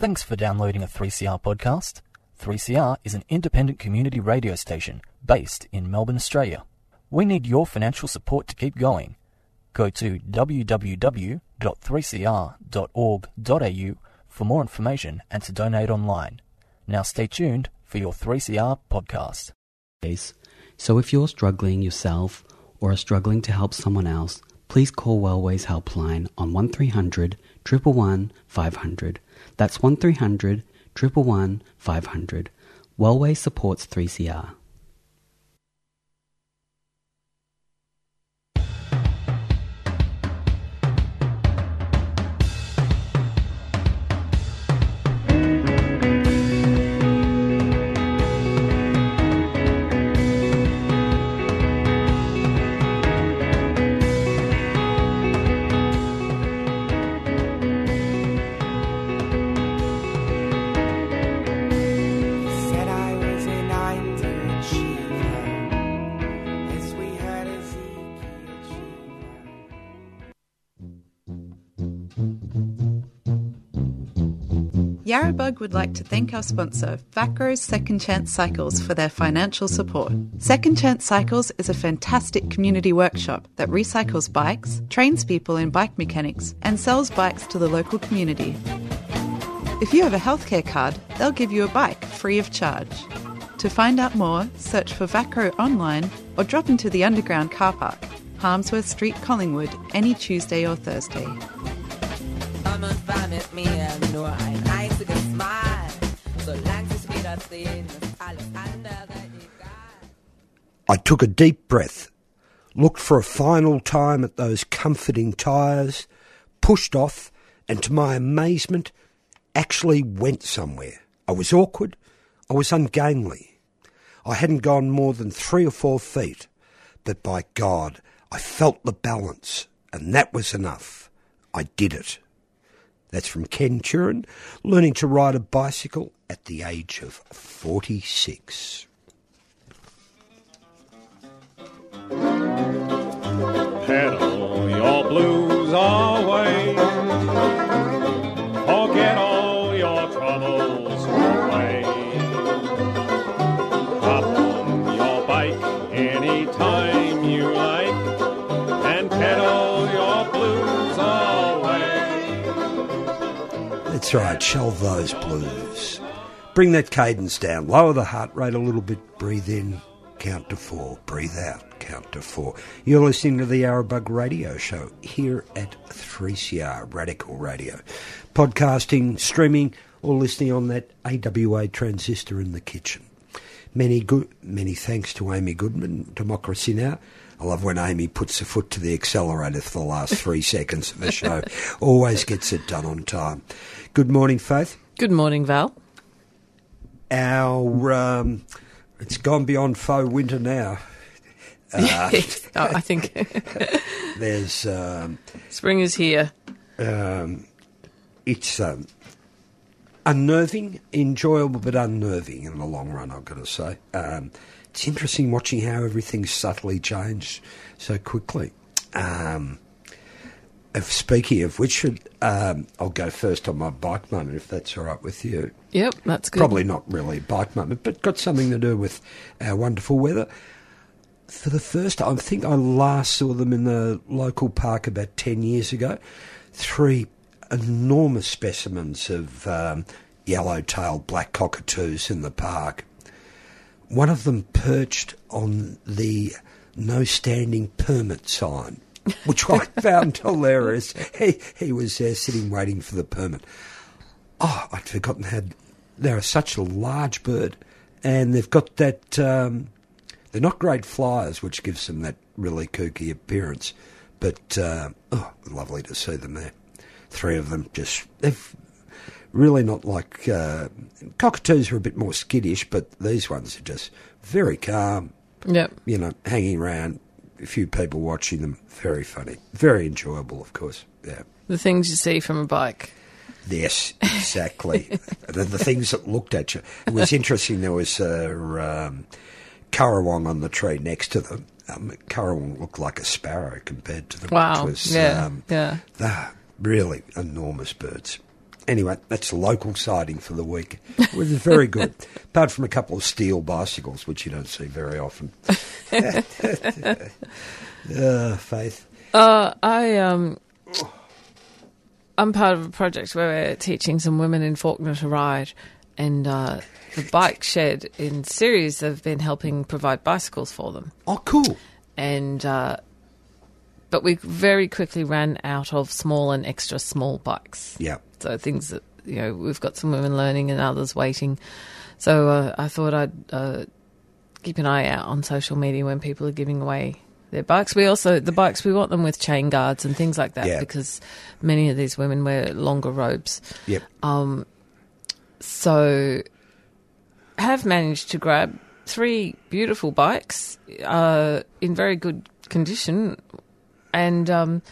Thanks for downloading a 3CR podcast. 3CR is an independent community radio station based in Melbourne, Australia. We need your financial support to keep going. Go to www.3cr.org.au for more information and to donate online. Now stay tuned for your 3CR podcast. So if you're struggling yourself or are struggling to help someone else, please call Wellways Helpline on 1300 111 500. That's 1300 111 500. Wellways supports 3CR. Yarrabug would like to thank our sponsor, Vacro's Second Chance Cycles, for their financial support. Second Chance Cycles is a fantastic community workshop that recycles bikes, trains people in bike mechanics, and sells bikes to the local community. If you have a healthcare card, they'll give you a bike free of charge. To find out more, search for Vacro online or drop into the underground car park, Harmsworth Street, Collingwood, any Tuesday or Thursday. I took a deep breath, looked for a final time at those comforting tyres, pushed off, and to my amazement, actually went somewhere. I was awkward, I was ungainly. I hadn't gone more than three or four feet, but by God, I felt the balance, and that was enough. I did it. That's from Ken Turin, learning to ride a bicycle at the age of 46. Pedal your blues. Right, shelve those blues. Bring that cadence down, lower the heart rate a little bit, breathe in, count to four, breathe out, count to four. You're listening to the Yarrabug Radio Show here at 3CR Radical Radio. Podcasting, streaming, or listening on that AWA transistor in the kitchen. Many good, many thanks to Amy Goodman, Democracy Now! I love when Amy puts her foot to the accelerator for the last three seconds of the show. Always gets it done on time. Good morning, Faith. Good morning, Val. our um, it's gone beyond faux winter now. Uh, Oh, I think there's um, spring is here. um, it's um, unnerving, enjoyable, but unnerving in the long run. I've got to say, um, it's interesting watching how everything's subtly changed so quickly. Um, of speaking of which, um, I'll go first on my bike moment, if that's all right with you. Yep, that's good. Probably not really a bike moment, but got something to do with our wonderful weather. For the first time, I think I last saw them in the local park about 10 years ago. Three enormous specimens of um, yellow tailed black cockatoos in the park. One of them perched on the no standing permit sign, which I found hilarious. He, he was there sitting waiting for the permit. Oh, I'd forgotten how they're such a large bird, and they've got that. Um, they're not great flyers, which gives them that really kooky appearance. But uh, oh, lovely to see them there. Three of them just they've really not like uh, cockatoos are a bit more skittish, but these ones are just very calm. Yep. You know, hanging around, a few people watching them. Very funny, very enjoyable, of course. Yeah. The things you see from a bike. Yes, exactly. the, the things that looked at you. It was interesting. There was a um, currawong on the tree next to them. Um, currawong looked like a sparrow compared to them. Wow. Which was, Yeah, um, yeah. They're really enormous birds. Anyway, that's local sighting for the week. It was very good, apart from a couple of steel bicycles, which you don't see very often. uh, Faith. Uh, I um, I'm part of a project where we're teaching some women in Fawkner to ride, and uh, the bike shed in series have been helping provide bicycles for them. Oh, cool. and uh, but we very quickly ran out of small and extra small bikes. Yeah. So things that you know we've got some women learning and others waiting. So uh, I thought I'd uh, keep an eye out on social media when people are giving away their bikes. We also the bikes we want them with chain guards and things like that Yeah. because many of these women wear longer robes. Yep. So, have managed to grab three beautiful bikes uh, in very good condition and um,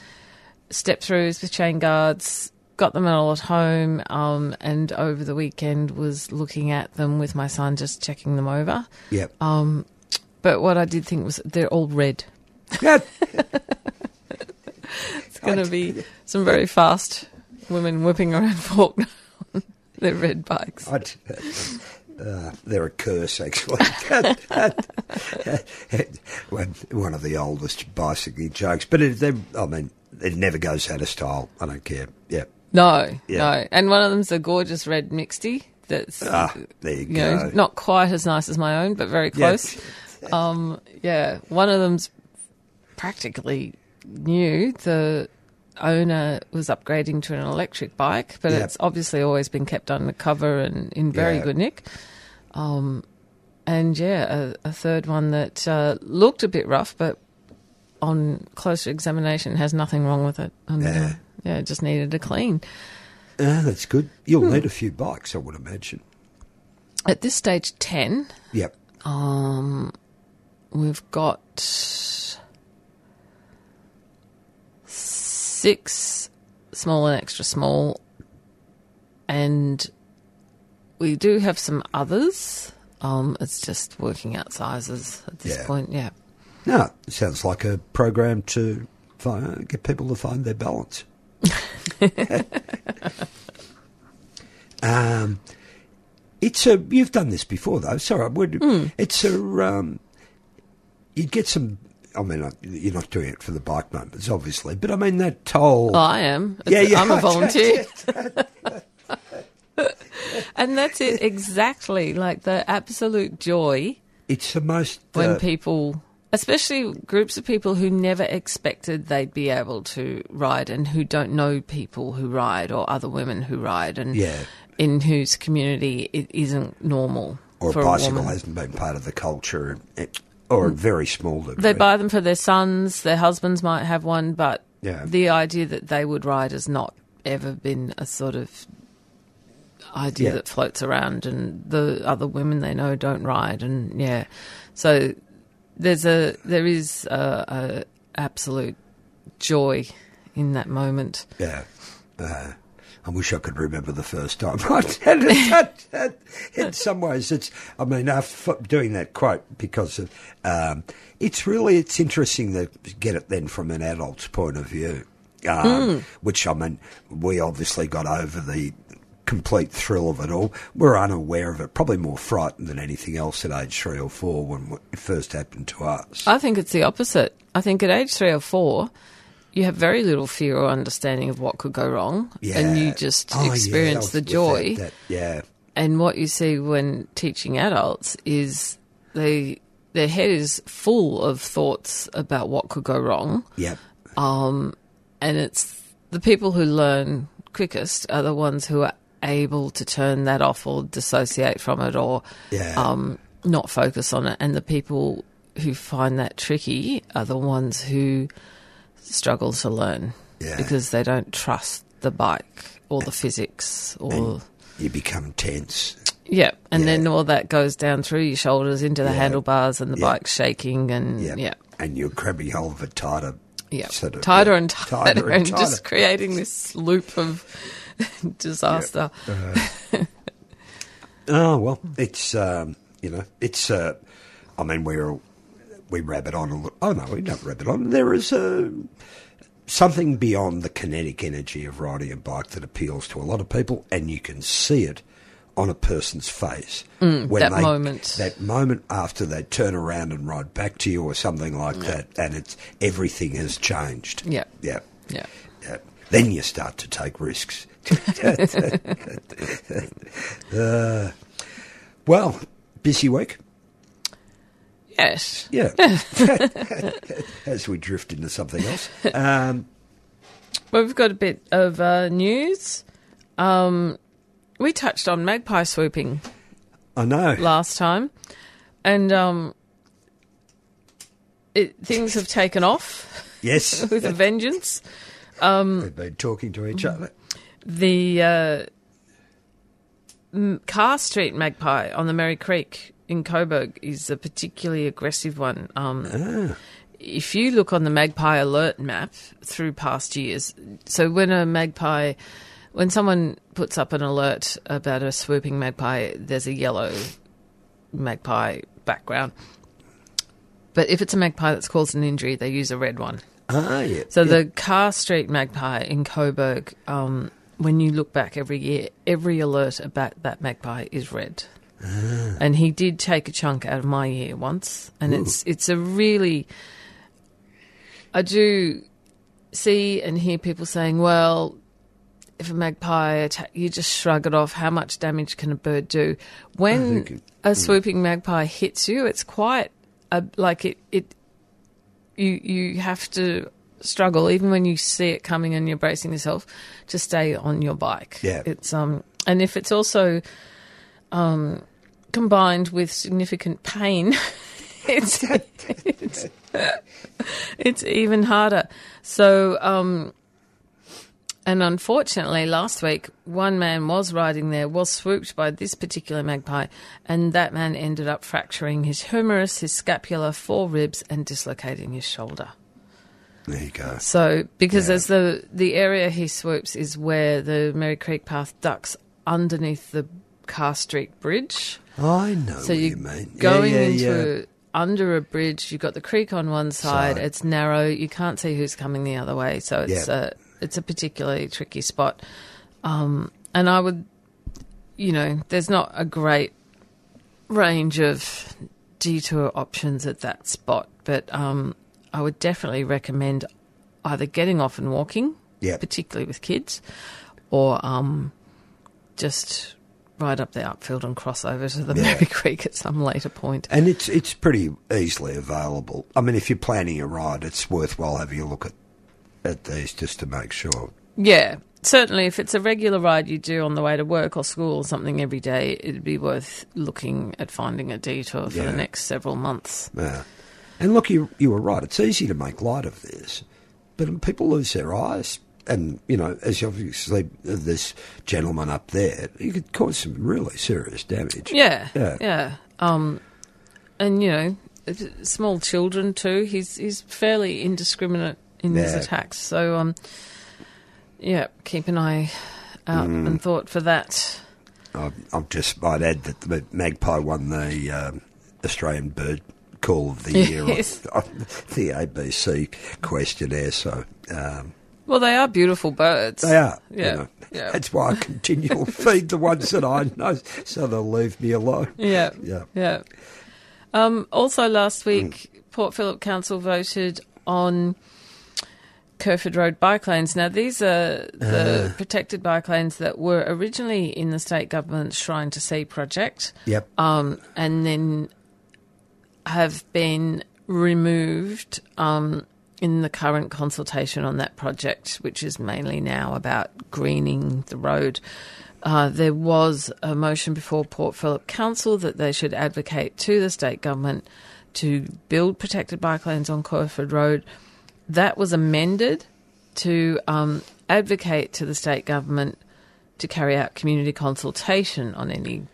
step throughs with chain guards. Got them all at home, um, and over the weekend was looking at them with my son, just checking them over. Yep. But what I did think was they're all red. Yeah. It's going to be some very fast women whipping around Fawkner on their red bikes. Uh, they're a curse, actually. one, one of the oldest bicycling jokes. But it, they, I mean, it never goes out of style. I don't care. Yeah. No, Yeah. no. And one of them's a gorgeous red mixte that's Ah, there you you know, go. not quite as nice as my own, but very Yeah. close. Um, yeah, one of them's practically new. The owner was upgrading to an electric bike, but Yep. it's obviously always been kept undercover and in very Yeah. good nick. Um, and yeah, a, a third one that uh, looked a bit rough, but on closer examination has nothing wrong with it. And, uh, Yeah. yeah, it just needed a clean. Ah, that's good. You'll Hmm. need a few bikes, I would imagine. At this stage, 10. Yep. Um, we've got six small and extra small, and we do have some others. Um, it's just working out sizes at this Yeah. point. Yeah. No, it sounds like a program to find, get people to find their balance. um, it's a. You've done this before, though. Sorry. Hmm. It's a. Um, you'd get some. I mean, you're not doing it for the bike moments, obviously, but I mean that toll. Oh, I am. Yeah, yeah. I'm a volunteer. and that's it exactly. Like the absolute joy It's the most. when uh, people, especially groups of people who never expected they'd be able to ride and who don't know people who ride or other women who ride and Yeah. in whose community it isn't normal or for a bicycle woman. hasn't been part of the culture, it- or a very small degree. They buy them for their sons, their husbands might have one, but Yeah. the idea that they would ride has not ever been a sort of idea Yeah. that floats around and the other women they know don't ride and yeah. So there's a there is a, a absolute joy in that moment. Yeah. Uh, I wish I could remember the first time I did it. In some ways, it's. I mean, after doing that quote because of, um, it's really it's interesting to get it then from an adult's point of view. Um, Which I mean, we obviously got over the complete thrill of it all. We're unaware of it, probably more frightened than anything else at age three or four when it first happened to us. I think it's the opposite. I think at age three or four, you have very little fear or understanding of what could go wrong, and you just Oh, experience that the joy. that- that- yeah. And what you see when teaching adults is they their head is full of thoughts about what could go wrong, Yep. and it's the people who learn quickest are the ones who are able to turn that off or dissociate from it or Yeah. um, not focus on it. And the people who find that tricky are the ones who struggle to learn Yeah. because they don't trust the bike or the physics or. You become tense. Yeah, and Yeah. then all that goes down through your shoulders into the Yeah. handlebars, and the bike's shaking, and Yeah. And you're grabbing hold of it tighter. yeah, sort of, tighter yeah, and tighter, and just creating this loop of disaster. Oh well, it's um, you know, it's. Uh, I mean, we're we rabbit on a little. Oh no, we don't rabbit on. There is a something beyond the kinetic energy of riding a bike that appeals to a lot of people, and you can see it on a person's face Mm, that moment. That moment after they turn around and ride back to you, or something like that, and it's everything has changed. Yeah. yeah, Yeah. yeah. Then you start to take risks. Uh, well, busy week. Yes. Yeah. As we drift into something else. Um, Well, we've got a bit of uh, news. Um, we touched on magpie swooping I know. last time, and um, it, things have taken off Yes. with a vengeance. We've been talking to each other. The uh, Carr Street magpie on the Merri Creek in Coburg is a particularly aggressive one. Um, If you look on the magpie alert map through past years, so when a magpie, when someone puts up an alert about a swooping magpie, there's a yellow magpie background. But if it's a magpie that's caused an injury, they use a red one. Ah, yeah. So yeah. the Carr Street Magpie in Coburg, um, when you look back every year, every alert about that magpie is red. Ah. And he did take a chunk out of my ear once, and it's it's a really. I do see and hear people saying, "Well, if a magpie attack, you just shrug it off. How much damage can a bird do?" When it- a swooping magpie hits you, it's quite a, like it it you you have to struggle even when you see it coming and you're bracing yourself to stay on your bike. Yeah. It's um and if it's also um combined with significant pain, it's it's, it's even harder. So um and unfortunately, last week, one man was riding there, was swooped by this particular magpie, and that man ended up fracturing his humerus, his scapula, four ribs, and dislocating his shoulder. There you go. So, because Yeah. as the the area he swoops is where the Merri Creek Path ducks underneath the Carr Street Bridge. I know So what you're you mean. Yeah, going yeah, into yeah. under a bridge. You've got the creek on one side. It's narrow. You can't see who's coming the other way. So it's a it's a particularly tricky spot. Um, and I would, you know, there's not a great range of detour options at that spot, but um, I would definitely recommend either getting off and walking, particularly with kids, or um, just ride up the upfield and cross over to the Yeah. Merri Creek at some later point. And it's it's pretty easily available. I mean, if you're planning a ride, it's worthwhile having a look at at these just to make sure. Yeah, certainly. If it's a regular ride you do on the way to work or school or something every day, it'd be worth looking at finding a detour for Yeah. the next several months. Yeah. And look, you you were right. It's easy to make light of this, but people lose their eyes. And you know, as you obviously this gentleman up there, you could cause some really serious damage. Yeah, Yeah. yeah. Um, and you know, small children too. He's he's fairly indiscriminate in his attacks. So um, yeah, keep an eye out Mm. and thought for that. I, I just might add that the magpie won the um, Australian Bird Call of the Year on, on the ABC questionnaire. So um, Well, they are beautiful birds. they are. you Yeah, know. yeah. That's why I continue to feed the ones that I know, so they'll leave me alone. Yeah. Yeah. Yeah. Um, also, last week, Port Phillip Council voted on Kerferd Road bike lanes. Now, these are the protected bike lanes that were originally in the state government's Shrine to Sea project Yep. um, and then have been removed um, in the current consultation on that project, which is mainly now about greening the road. Uh, there was a motion before Port Phillip Council that they should advocate to the state government to build protected bike lanes on Kerferd Road. That was amended to um, advocate to the state government to carry out community consultation on any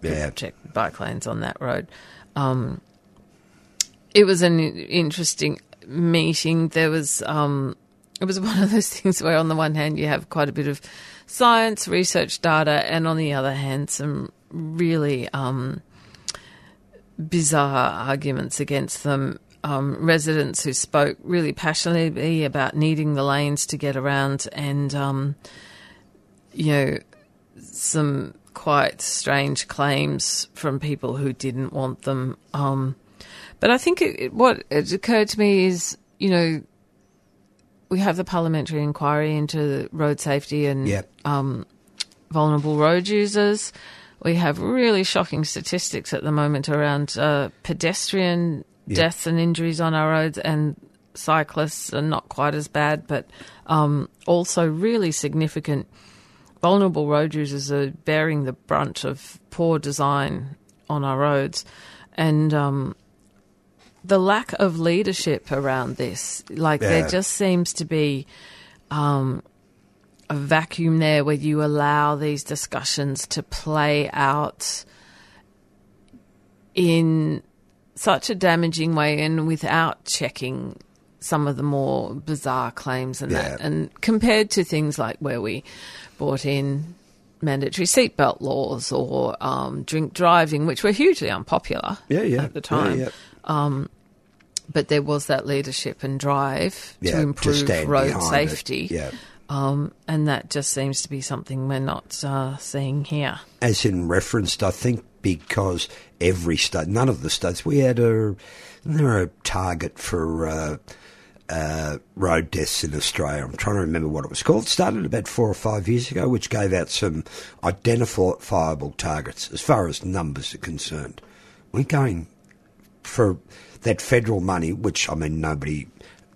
Yeah. protected bike lanes on that road. Um, it was an interesting meeting. There was um, it was one of those things where, on the one hand, you have quite a bit of science, research data, and on the other hand, some really um, bizarre arguments against them. um, residents who spoke really passionately about needing the lanes to get around, and um, you know, some quite strange claims from people who didn't want them. Um, but I think it, it, what it occurred to me is, you know, we have the parliamentary inquiry into road safety and Yep. um, vulnerable road users. We have really shocking statistics at the moment around uh, pedestrian Yep. deaths and injuries on our roads, and cyclists are not quite as bad, but um, also really significant. Vulnerable road users are bearing the brunt of poor design on our roads, and um, the lack of leadership around this. Like Yeah. there just seems to be um, a vacuum there where you allow these discussions to play out in such a damaging way and without checking some of the more bizarre claims and that. And compared to things like where we brought in mandatory seatbelt laws or um, drink driving, which were hugely unpopular Yeah, yeah. at the time. Yeah, yeah. But there was that leadership and drive Yeah, to improve stand road safety. Yeah. Um, and that just seems to be something we're not uh, seeing here. as in referenced, I think because every state, none of the states, we had a, there a target for uh, uh, road deaths in Australia. I'm trying to remember what it was called. It started about four or five years ago, which gave out some identifiable targets as far as numbers are concerned. We're going for that federal money, which I mean, nobody.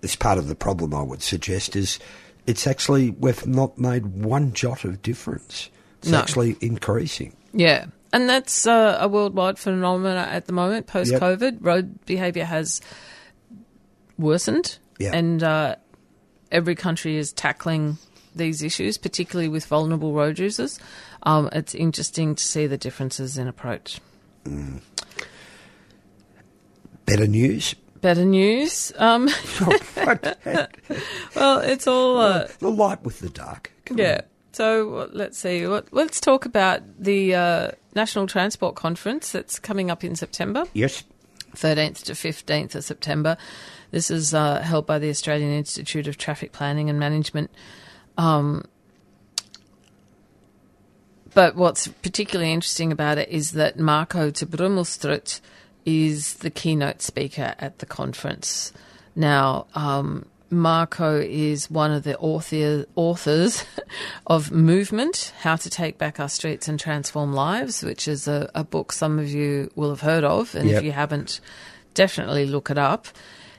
It's part of the problem. I would suggest is it's actually we've not made one jot of difference. It's No. actually increasing. Yeah. And that's uh, a worldwide phenomenon at the moment, post COVID. Road behaviour has worsened. Yeah. And uh, every country is tackling these issues, particularly with vulnerable road users. Um, it's interesting to see the differences in approach. Better news. Better news. Um, well, it's all. Uh, light with the dark. Come Yeah. on. So let's see. Let's talk about the uh, National Transport Conference that's coming up in September, Yes. 13th to 15th of September. This is uh, held by the Australian Institute of Traffic Planning and Management. Um, but what's particularly interesting about it is that Marco de Brömmelstroet is the keynote speaker at the conference. Now, um, Marco is one of the author, authors of Movement How to Take Back Our Streets and Transform Lives, which is a, a book some of you will have heard of. And Yep. if you haven't, definitely look it up.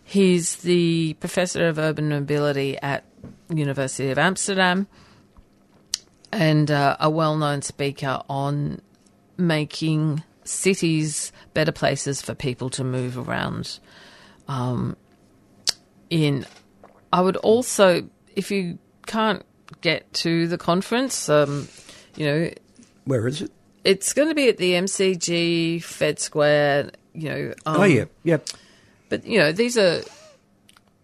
He's the professor of urban mobility at University of Amsterdam and uh, a well-known speaker on making cities better places for people to move around um, in. I would also, if you can't get to the conference, um, you know, Where is it? it's going to be at the MCG, Fed Square, you know. Um, oh, yeah. Yep. But, you know, these are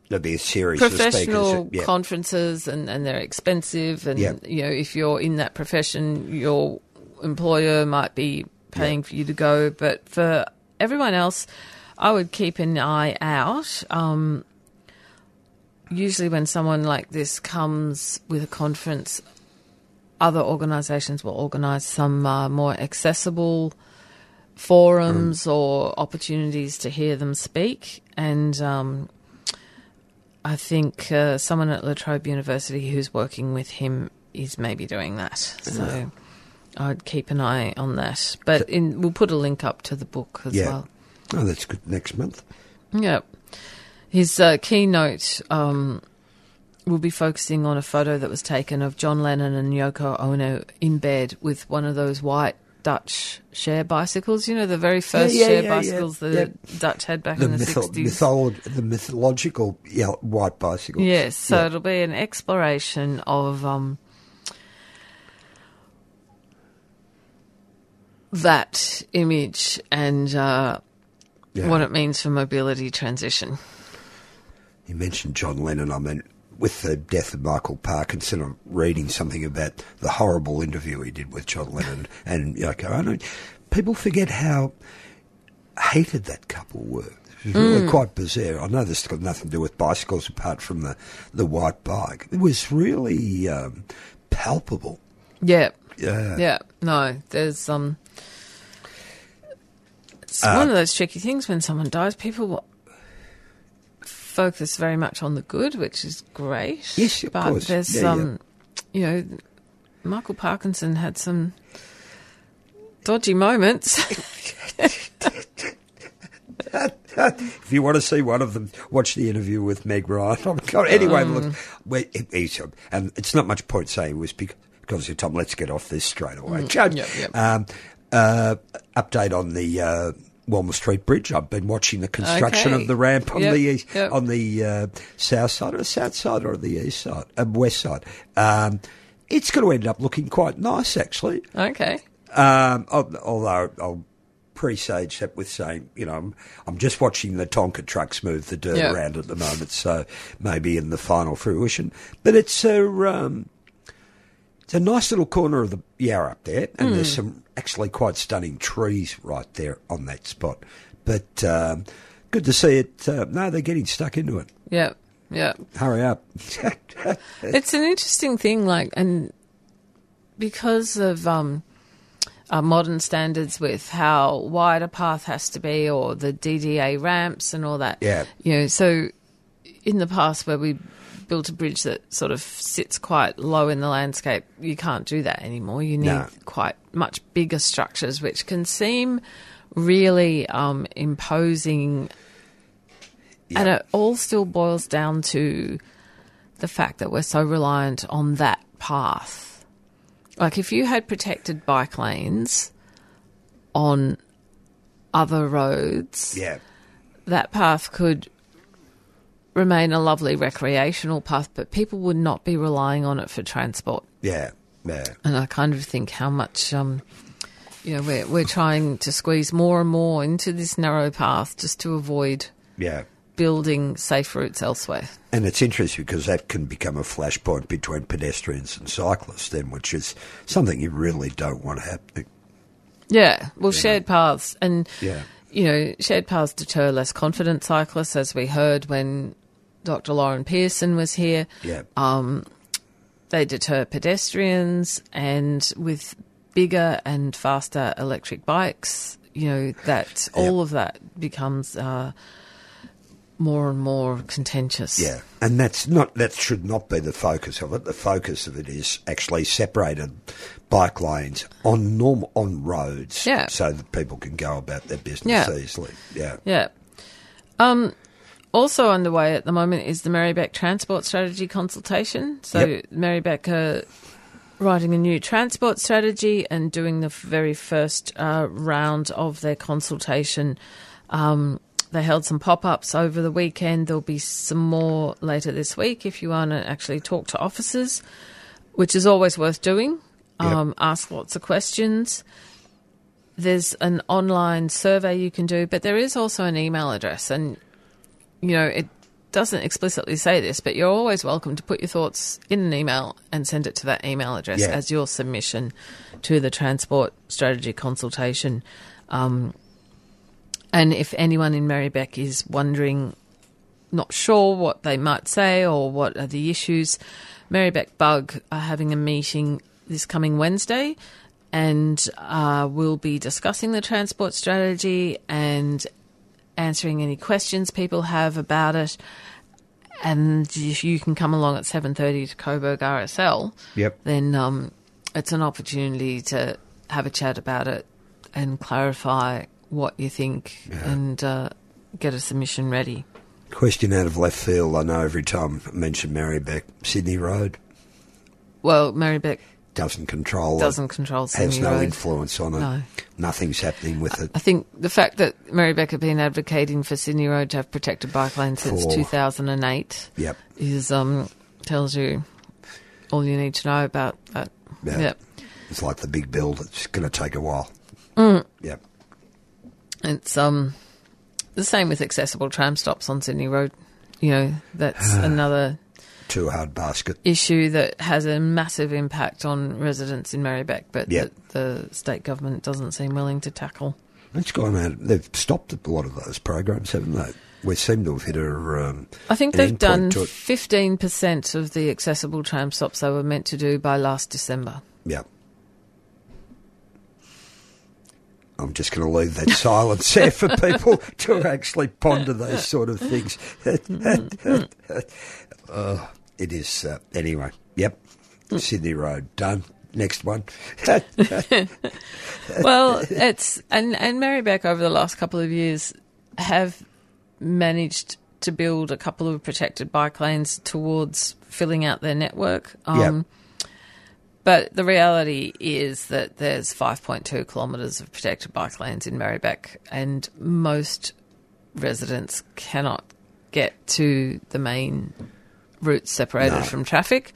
There'll be a series of professional speakers. Yeah. conferences and, and they're expensive. And, Yeah. you know, if you're in that profession, your employer might be paying for you to go. But for everyone else, I would keep an eye out. Um, usually, when someone like this comes with a conference, other organisations will organise some uh, more accessible forums or opportunities to hear them speak. And um, I think uh, someone at La Trobe University who's working with him is maybe doing that. So I'd keep an eye on that. But in, we'll put a link up to the book as Yeah. well. Oh, that's good. Next month. Yep. His uh, keynote um, will be focusing on a photo that was taken of John Lennon and Yoko Ono in bed with one of those white Dutch share bicycles. You know, the very first yeah, share yeah, yeah. bicycles the. Dutch had back The, in the mytho- 60s. mytholo- the mythological yeah, white bicycle. Yes, so Yeah. it'll be an exploration of um, that image and uh, Yeah. what it means for mobility transition. You mentioned John Lennon. I mean, with the death of Michael Parkinson, I'm reading something about the horrible interview he did with John Lennon and Yoko Ono. People forget how hated that couple were. It was really quite bizarre. I know this has got nothing to do with bicycles apart from the, the white bike. It was really um, palpable. Yeah. Yeah. Yeah. No, there's um. It's Uh, one of those tricky things when someone dies. People focus very much on the good, which is great. Yes, of but course. there's Yeah, yeah. um, you know, Michael Parkinson had some dodgy moments. If you want to see one of them, watch the interview with Meg Ryan. Oh, God. Anyway, Um. look, we- he- he's, uh, and it's not much point saying it was because, because Tom. Let's get off this straight away. Judge, Mm, yep, yep. Um, uh, update on the uh, Walmer Street Bridge. I've been watching the construction Okay. of the ramp on Yep, the east, yep. on the uh, south side or the south side or the east side, uh, west side. Um, it's going to end up looking quite nice, actually. okay. Um, although I'll presage that with saying, you know, I'm, I'm just watching the Tonka trucks move the dirt Yeah. around at the moment, so maybe in the final fruition. But it's a um, it's a nice little corner of the Yarra up there, and there's some actually quite stunning trees right there on that spot. But um, good to see it. Uh, no, they're getting stuck into it. Yeah. Yeah. Hurry up. It's an interesting thing, like, and because of um, uh, modern standards with how wide a path has to be, or the DDA ramps and all that. Yeah. You know, so in the past where we built a bridge that sort of sits quite low in the landscape, you can't do that anymore. You need No. quite much bigger structures, which can seem really um, imposing. And it all still boils down to the fact that we're so reliant on that path. Like if you had protected bike lanes on other roads, yeah. that path could remain a lovely recreational path, but people would not be relying on it for transport. Yeah. Yeah. And I kind of think how much, um, you know, we're, we're trying to squeeze more and more into this narrow path just to avoid Yeah. building safe routes elsewhere. And it's interesting because that can become a flashpoint between pedestrians and cyclists, then, which is something you really don't want happening. Yeah, well, shared paths and Yeah. you know, shared paths deter less confident cyclists, as we heard when Dr. Lauren Pearson was here. Yeah. Um, They deter pedestrians, and with bigger and faster electric bikes, you know, that all of that becomes uh, more and more contentious. yeah. And that's not that should not be the focus of it. The focus of it is actually separated bike lanes on normal on roads Yeah. so that people can go about their business Yeah. easily. Yeah. Yeah. Um, also underway at the moment is the Merri-bek Transport Strategy consultation. So Yep. Merri-bek are writing a new transport strategy and doing the very first uh, round of their consultation. Um, they held some pop-ups over the weekend. There'll be some more later this week if you want to actually talk to officers, which is always worth doing. Yep. Um, ask lots of questions there's an online survey you can do, but there is also an email address. And, you know, it doesn't explicitly say this, but you're always welcome to put your thoughts in an email and send it to that email address Yeah. as your submission to the transport strategy consultation. Um, and if anyone in Merri-bek is wondering, not sure what they might say or what are the issues, Merri-bek Bug are having a meeting this coming Wednesday and uh, we'll be discussing the transport strategy and answering any questions people have about it. And if you can come along at 7.30 to Coburg RSL, Yep. then um, it's an opportunity to have a chat about it and clarify what you think and uh, get a submission ready. Question out of left field. I know every time I mention Merri-bek, Sydney Road Well, Merri-bek doesn't control doesn't it, control has no Road. influence on it. No. Nothing's happening with it. I think the fact that Merri-bek have been advocating for Sydney Road to have protected bike lanes since For- 2008 Yep. is um tells you all you need to know about that. Yeah. Yep. It's like the big build. It's going to take a while. Mm. Yep. It's um the same with accessible tram stops on Sydney Road. You know, that's another Too hard basket. issue that has a massive impact on residents in Merri-bek, but Yep. that the state government doesn't seem willing to tackle. It's gone out. They've stopped a lot of those programs, haven't they? We seem to have hit a. Um, I think they've done it. 15% of the accessible tram stops they were meant to do by last December. Yeah. I'm just going to leave that silence there for people to actually ponder those sort of things. oh, it is. Uh, anyway, yep. Sydney Road, done. Next one. well, it's and and Merri-bek over the last couple of years have managed to build a couple of protected bike lanes towards filling out their network. Um, But the reality is that there's 5.2 kilometres of protected bike lanes in Merri-bek, and most residents cannot get to the main routes separated No. from traffic.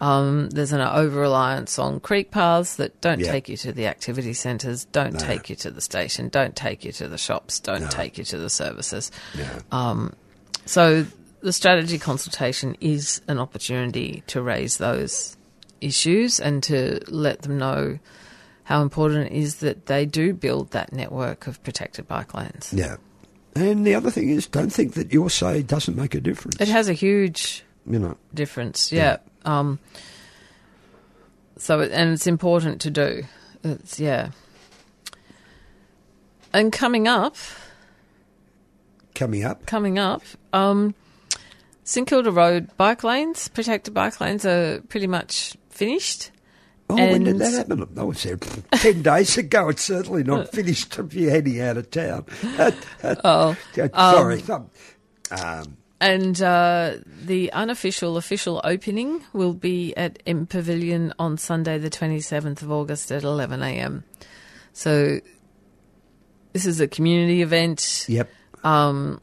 Um, there's an over reliance on creek paths that don't Yeah. take you to the activity centres, don't No. take you to the station, don't take you to the shops, don't No. take you to the services. Yeah. Um, so the strategy consultation is an opportunity to raise those issues and to let them know how important it is that they do build that network of protected bike lanes. yeah. And the other thing is, don't think that your say doesn't make a difference. It has a huge You know. difference, yeah. Um, so, and it's important to do. It's yeah. And coming up, Coming up. coming up, um, St Kilda Road bike lanes, protected bike lanes, are pretty much finished. Oh, when did that happen? I was there ten days ago. It's certainly not finished if you're heading out of town. Oh, Sorry. Um, And uh, the unofficial official opening will be at M Pavilion on Sunday, the 27th of August at 11 a.m. So this is a community event yep. um,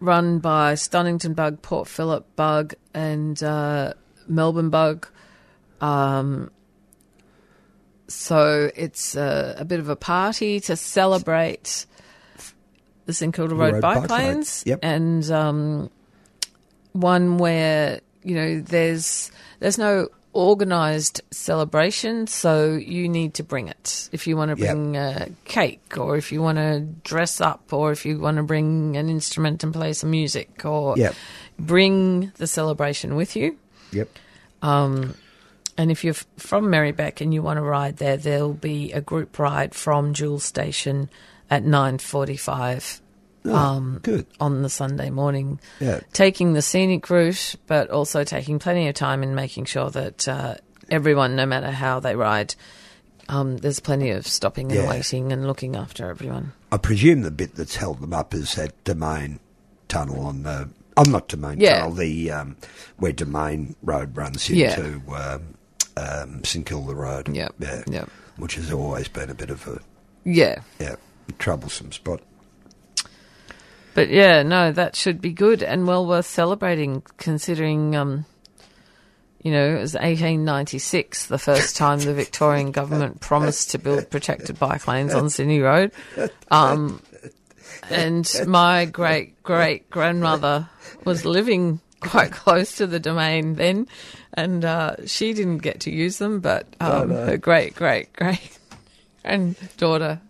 run by Stonnington Bug, Port Phillip Bug, and uh, Melbourne Bug. Um, so it's a, a bit of a party to celebrate the St Kilda Road, Road bike, bike lane. lanes, Yep. and um, one where you know there's there's no organised celebration, so you need to bring it if you want to Yep. bring a cake, or if you want to dress up, or if you want to bring an instrument and play some music, or Yep. bring the celebration with you. Yep. Um, and if you're f- from Merri-bek and you want to ride there, there'll be a group ride from Jewell Station at nine forty-five Oh, um, good. on the Sunday morning, Yeah. taking the scenic route, but also taking plenty of time in making sure that uh, everyone, no matter how they ride, um, there's plenty of stopping and Yeah. waiting and looking after everyone. I presume the bit that's held them up is that Domain Tunnel on the. I'm not Domain Yeah. Tunnel. The um, where Domain Road runs Yeah. into um, um, St Kilda Road. Yep, Yeah. yep. Which has always been a bit of a Yeah, yeah troublesome spot. But yeah, no, that should be good and well worth celebrating, considering, um, you know, it was 1896, the first time the Victorian government promised to build protected bike lanes on Sydney Road. Um, and my great great grandmother was living quite close to the domain then, and uh, she didn't get to use them, but um, her great great great granddaughter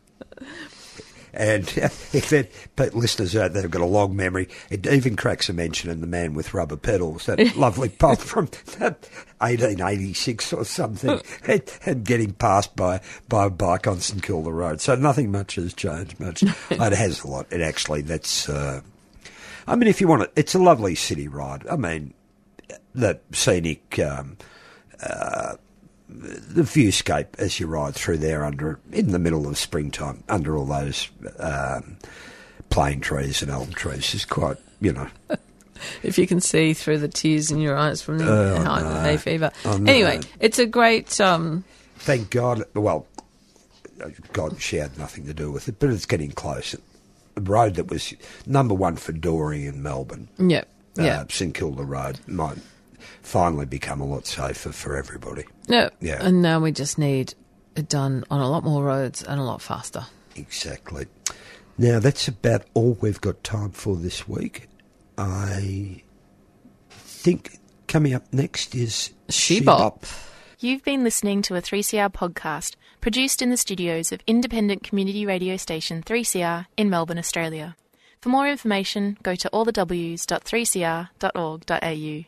And if it, but listeners out there have got a long memory, it even cracks a mention in The Man with Rubber Pedals, that lovely pop from 1886 or something, and, and getting passed by, by a bike on St Kilda Road. So nothing much has changed much. it has a lot. It actually, that's, uh, I mean, if you want it, it's a lovely city ride. I mean, the scenic, um, uh, the viewscape as you ride through there under in the middle of springtime under all those um, plane trees and elm trees is quite you know if you can see through the tears in your eyes from the Oh, height of no. hay fever. Oh, no. Anyway, it's a great. Um, thank God well God she had nothing to do with it but it's getting close a road that was number one for dooring in Melbourne yeah, uh, yeah, St Kilda Road might finally become a lot safer for everybody Yeah. yeah. And now we just need it done on a lot more roads and a lot faster. Exactly. Now that's about all we've got time for this week. I think coming up next is Shebop. You've been listening to a 3CR podcast produced in the studios of independent community radio station 3CR in Melbourne, Australia. For more information, go to allthews.3cr.org.au.